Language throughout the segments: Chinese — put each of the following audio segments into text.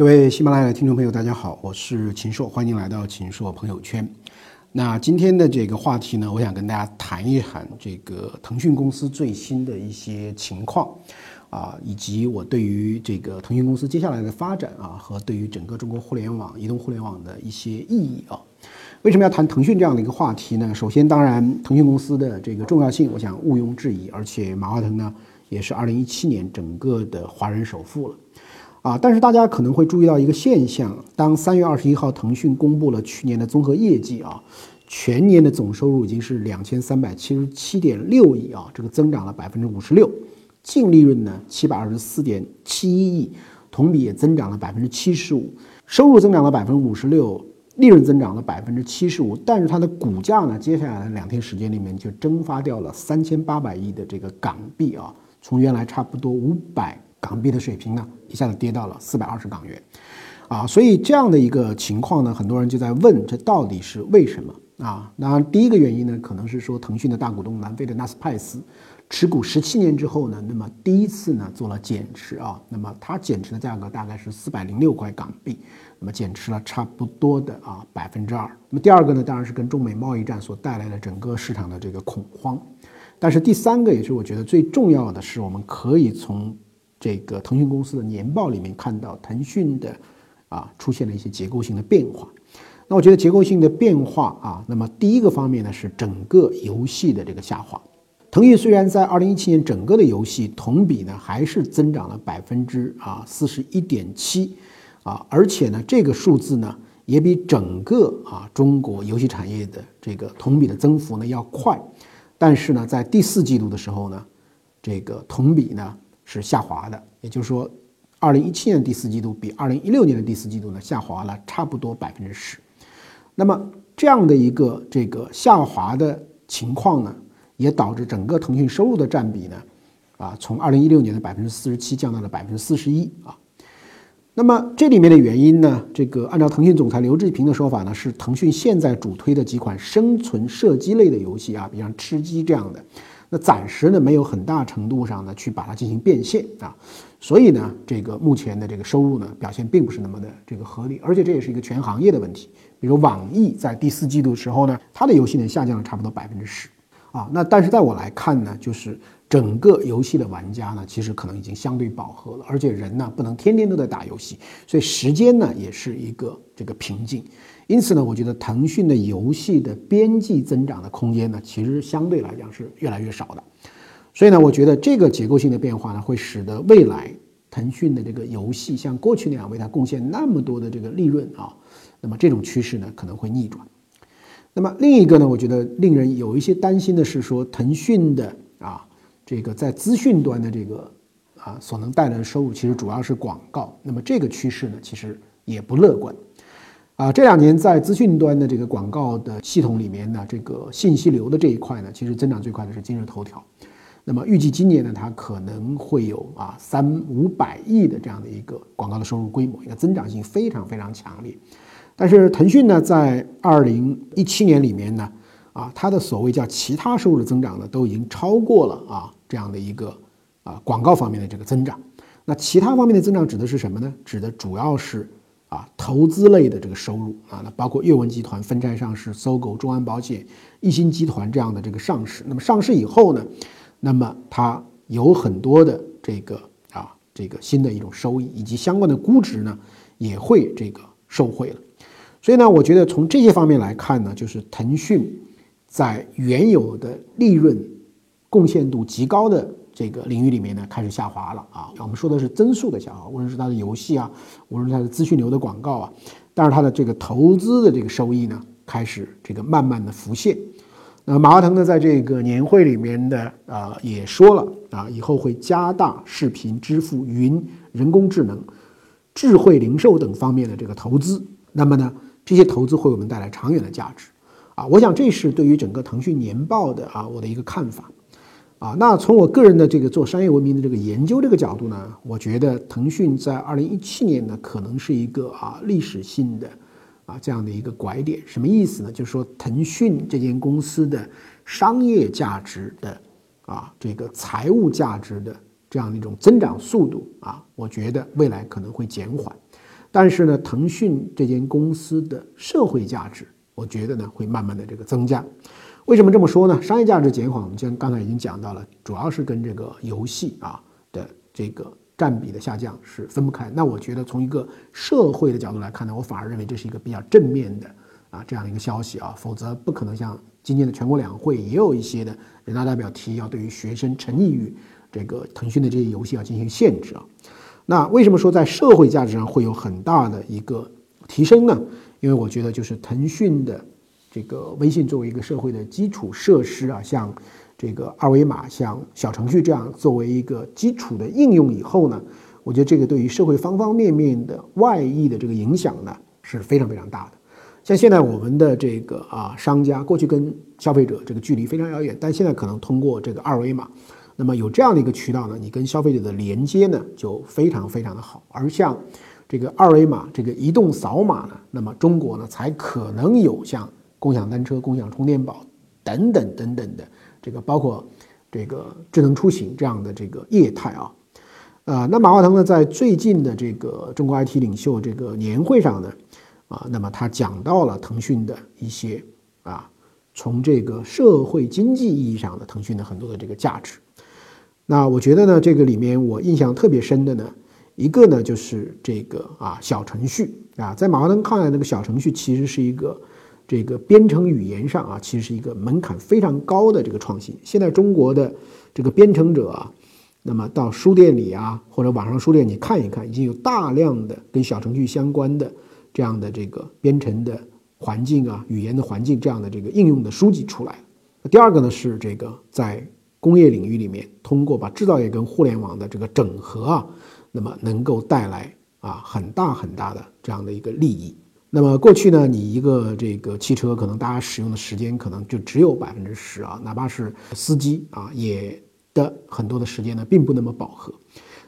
各位喜马拉雅的听众朋友，大家好，我是秦朔，欢迎来到秦朔朋友圈。那今天的这个话题呢，我想跟大家谈一谈这个腾讯公司最新的一些情况啊，以及我对于这个腾讯公司接下来的发展啊，和对于整个中国互联网、移动互联网的一些意义啊。为什么要谈腾讯这样的一个话题呢？首先，当然腾讯公司的这个重要性，我想毋庸置疑，而且马化腾呢，也是二零一七年整个的华人首富了。啊，但是大家可能会注意到一个现象：当三月二十一号腾讯公布了去年的综合业绩啊，全年的总收入已经是两千三百七十七点六亿啊，这个增长了百分之五十六，净利润呢七百二十四点七一亿，同比也增长了百分之七十五，收入增长了百分之五十六，利润增长了百分之七十五，但是它的股价呢，接下来的两天时间里面就蒸发掉了三千八百亿的这个港币啊，从原来差不多五百。港币的水平呢，一下子跌到了四百二十港元，啊，所以这样的一个情况呢，很多人就在问，这到底是为什么啊？那第一个原因呢，可能是说腾讯的大股东南非的纳斯派斯持股十七年之后呢，那么第一次呢做了减持啊，那么它减持的价格大概是四百零六块港币，那么减持了差不多的啊百分之二。那么第二个呢，当然是跟中美贸易战所带来的整个市场的这个恐慌，但是第三个也是我觉得最重要的是，我们可以从这个腾讯公司的年报里面看到，腾讯的啊出现了一些结构性的变化。那我觉得结构性的变化啊，那么第一个方面呢是整个游戏的这个下滑。腾讯虽然在二零一七年整个的游戏同比呢还是增长了百分之啊四十一点七啊，而且呢这个数字呢也比整个啊中国游戏产业的这个同比的增幅呢要快，但是呢在第四季度的时候呢，这个同比呢。是下滑的，也就是说，二零一七年第四季度比二零一六年的第四季度呢下滑了差不多百分之十。那么这样的一个这个下滑的情况呢，也导致整个腾讯收入的占比呢，啊，从二零一六年的百分之四十七降到了百分之四十一啊。那么这里面的原因呢，这个按照腾讯总裁刘志平的说法呢，是腾讯现在主推的几款生存射击类的游戏啊，比方吃鸡这样的。那暂时呢，没有很大程度上呢去把它进行变现啊，所以呢，这个目前的这个收入呢表现并不是那么的这个合理，而且这也是一个全行业的问题。比如网易在第四季度的时候呢，它的游戏呢下降了差不多百分之十啊。那但是在我来看呢，就是整个游戏的玩家呢，其实可能已经相对饱和了，而且人呢不能天天都在打游戏，所以时间呢也是一个这个瓶颈。因此呢，我觉得腾讯的游戏的边际增长的空间呢，其实相对来讲是越来越少的。所以呢，我觉得这个结构性的变化呢，会使得未来腾讯的这个游戏像过去那样为它贡献那么多的这个利润啊，那么这种趋势呢可能会逆转。那么另一个呢，我觉得令人有一些担心的是说，腾讯的啊这个在资讯端的这个啊所能带来的收入，其实主要是广告。那么这个趋势呢，其实也不乐观。啊，这两年在资讯端的这个广告的系统里面呢，这个信息流的这一块呢，其实增长最快的是今日头条。那么预计今年呢，它可能会有啊三五百亿的这样的一个广告的收入规模，一个增长性非常非常强烈。但是腾讯呢，在二零一七年里面呢，啊，它的所谓叫其他收入的增长呢，都已经超过了啊这样的一个啊广告方面的这个增长。那其他方面的增长指的是什么呢？指的主要是。啊，投资类的这个收入啊，那包括阅文集团分拆上市、搜狗、中安保险、易鑫集团这样的这个上市。那么上市以后呢，那么它有很多的这个啊，这个新的一种收益，以及相关的估值呢，也会这个受惠了。所以呢，我觉得从这些方面来看呢，就是腾讯在原有的利润贡献度极高的。这个领域里面呢，开始下滑了啊。我们说的是增速的下滑，无论是它的游戏啊，无论是它的资讯流的广告啊，但是它的这个投资的这个收益呢，开始这个慢慢的浮现。那马化腾呢，在这个年会里面的啊，也说了啊，以后会加大视频支付、云、人工智能、智慧零售等方面的这个投资。那么呢，这些投资会给我们带来长远的价值啊。我想这是对于整个腾讯年报的啊，我的一个看法。啊，那从我个人的这个做商业文明的这个研究这个角度呢，我觉得腾讯在二零一七年呢，可能是一个啊历史性的啊这样的一个拐点。什么意思呢？就是说腾讯这间公司的商业价值的啊这个财务价值的这样的一种增长速度啊，我觉得未来可能会减缓。但是呢，腾讯这间公司的社会价值，我觉得呢会慢慢的这个增加。为什么这么说呢？商业价值减缓，我们将刚才已经讲到了，主要是跟这个游戏啊的这个占比的下降是分不开。那我觉得从一个社会的角度来看呢，我反而认为这是一个比较正面的啊这样的一个消息啊，否则不可能像今年的全国两会也有一些的人大代表提要对于学生沉溺于这个腾讯的这些游戏要进行限制啊。那为什么说在社会价值上会有很大的一个提升呢？因为我觉得就是腾讯的。这个微信作为一个社会的基础设施啊，像这个二维码、像小程序这样作为一个基础的应用以后呢，我觉得这个对于社会方方面面的外溢的这个影响呢是非常非常大的。像现在我们的这个啊商家，过去跟消费者这个距离非常遥远，但现在可能通过这个二维码，那么有这样的一个渠道呢，你跟消费者的连接呢就非常非常的好。而像这个二维码这个移动扫码呢，那么中国呢才可能有像。共享单车、共享充电宝等等等等的这个，包括这个智能出行这样的这个业态啊，啊，那马化腾呢，在最近的这个中国 IT 领袖这个年会上呢，啊，那么他讲到了腾讯的一些啊，从这个社会经济意义上的腾讯的很多的这个价值。那我觉得呢，这个里面我印象特别深的呢，一个呢就是这个啊小程序啊，在马化腾看来，那个小程序其实是一个。这个编程语言上啊，其实是一个门槛非常高的这个创新。现在中国的这个编程者啊，那么到书店里啊，或者网上书店你看一看，已经有大量的跟小程序相关的这样的这个编程的环境啊，语言的环境这样的这个应用的书籍出来。第二个呢是这个在工业领域里面，通过把制造业跟互联网的这个整合啊，那么能够带来啊很大很大的这样的一个利益。那么过去呢，你一个这个汽车可能大家使用的时间可能就只有百分之十啊，哪怕是司机啊，也的很多的时间呢并不那么饱和。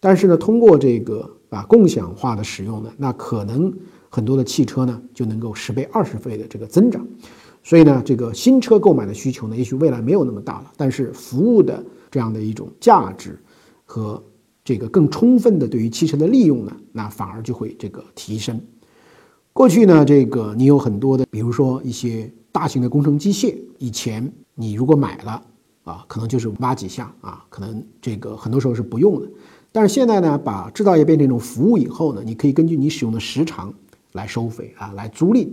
但是呢，通过这个啊共享化的使用呢，那可能很多的汽车呢就能够十倍、二十倍的这个增长。所以呢，这个新车购买的需求呢，也许未来没有那么大了，但是服务的这样的一种价值和这个更充分的对于汽车的利用呢，那反而就会这个提升。过去呢，这个你有很多的，比如说一些大型的工程机械，以前你如果买了啊，可能就是挖几下啊，可能这个很多时候是不用的。但是现在呢，把制造业变成一种服务以后呢，你可以根据你使用的时长来收费啊，来租赁。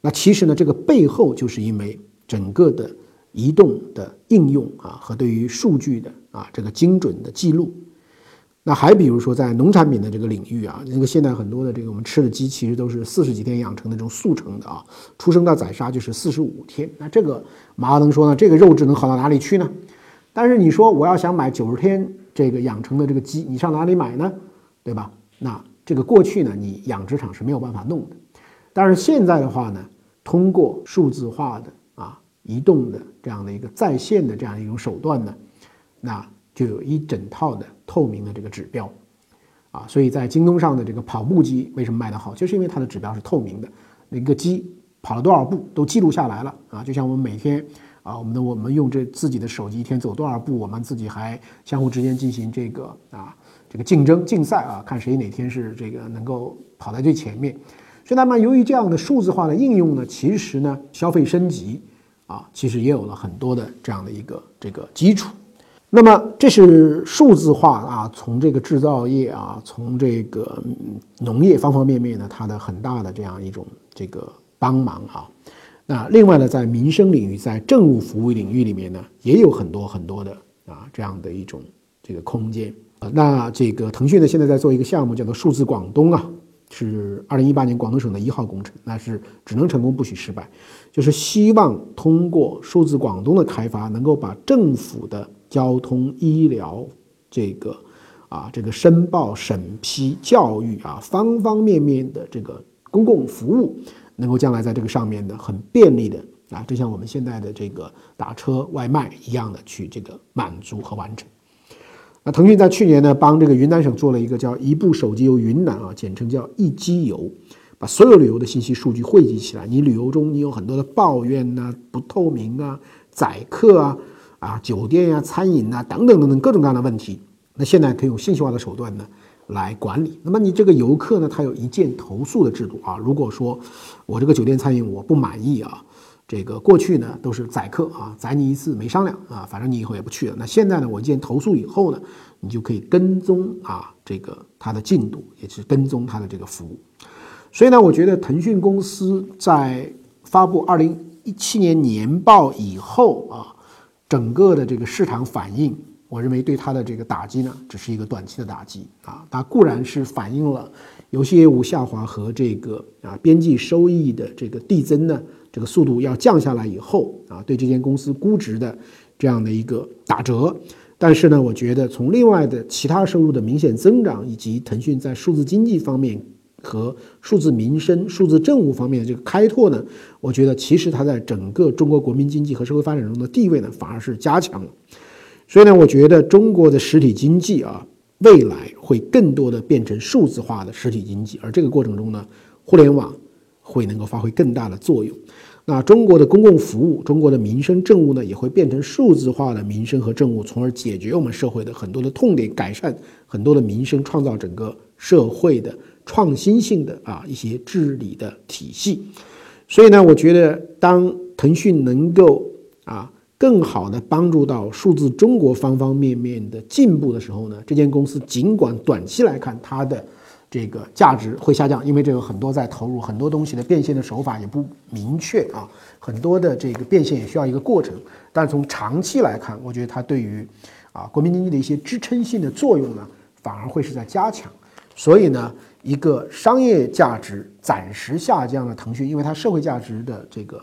那其实呢，这个背后就是因为整个的移动的应用啊，和对于数据的啊这个精准的记录。那还比如说，在农产品的这个领域啊，那个现在很多的这个我们吃的鸡，其实都是四十几天养成的这种速成的啊，出生到宰杀就是四十五天。那这个马化腾说呢，这个肉质能好到哪里去呢？但是你说我要想买九十天这个养成的这个鸡，你上哪里买呢？对吧？那这个过去呢，你养殖场是没有办法弄的。但是现在的话呢，通过数字化的啊，移动的这样的一个在线的这样一种手段呢，那。就有一整套的透明的这个指标，啊，所以在京东上的这个跑步机为什么卖得好，就是因为它的指标是透明的，那个鸡跑了多少步都记录下来了啊，就像我们每天啊，我们的我们用这自己的手机一天走多少步，我们自己还相互之间进行这个啊这个竞争竞赛啊，看谁哪天是这个能够跑在最前面。所以那么由于这样的数字化的应用呢，其实呢消费升级啊，其实也有了很多的这样的一个这个基础。那么这是数字化啊，从这个制造业啊，从这个农业方方面面呢，它的很大的这样一种这个帮忙啊。那另外呢，在民生领域，在政务服务领域里面呢，也有很多很多的啊这样的一种这个空间。那这个腾讯呢，现在在做一个项目，叫做数字广东啊，是二零一八年广东省的一号工程，那是只能成功不许失败，就是希望通过数字广东的开发，能够把政府的交通、医疗，这个啊，这个申报、审批、教育啊，方方面面的这个公共服务，能够将来在这个上面呢，很便利的啊，就像我们现在的这个打车、外卖一样的去这个满足和完成。那腾讯在去年呢，帮这个云南省做了一个叫“一部手机游云南”啊，简称叫“一机游”，把所有旅游的信息数据汇集起来。你旅游中你有很多的抱怨呐，不透明啊，宰客啊。啊，酒店呀、餐饮呐，等等等等各种各样的问题，那现在可以用信息化的手段呢，来管理。那么你这个游客呢，他有一键投诉的制度啊。如果说我这个酒店餐饮我不满意啊，这个过去呢都是宰客啊，宰你一次没商量啊，反正你以后也不去了。那现在呢，我一键投诉以后呢，你就可以跟踪啊这个它的进度，也是跟踪它的这个服务。所以呢，我觉得腾讯公司在发布二零一七年年报以后啊，整个的这个市场反应。我认为对它的这个打击呢，只是一个短期的打击啊。它固然是反映了游戏业务下滑和这个啊边际收益的这个递增呢，这个速度要降下来以后啊，对这间公司估值的这样的一个打折。但是呢，我觉得从另外的其他收入的明显增长，以及腾讯在数字经济方面和数字民生、数字政务方面的这个开拓呢，我觉得其实它在整个中国国民经济和社会发展中的地位呢，反而是加强了。所以呢，我觉得中国的实体经济啊，未来会更多的变成数字化的实体经济，而这个过程中呢，互联网会能够发挥更大的作用。那中国的公共服务、中国的民生政务呢，也会变成数字化的民生和政务，从而解决我们社会的很多的痛点，改善很多的民生，创造整个社会的创新性的啊一些治理的体系。所以呢，我觉得当腾讯能够啊。更好的帮助到数字中国方方面面的进步的时候呢，这间公司尽管短期来看它的这个价值会下降，因为这有很多在投入很多东西的变现的手法也不明确啊，很多的这个变现也需要一个过程。但是从长期来看，我觉得它对于啊国民经济的一些支撑性的作用呢，反而会是在加强。所以呢，一个商业价值暂时下降的腾讯，因为它社会价值的这个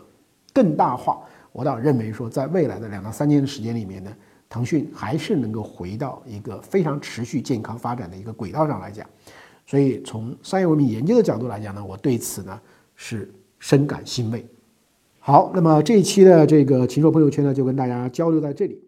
更大化。我倒认为说，在未来的两到三年的时间里面呢，腾讯还是能够回到一个非常持续健康发展的一个轨道上来讲。所以从商业文明研究的角度来讲呢，我对此呢是深感欣慰。好，那么这一期的这个秦朔朋友圈呢，就跟大家交流在这里。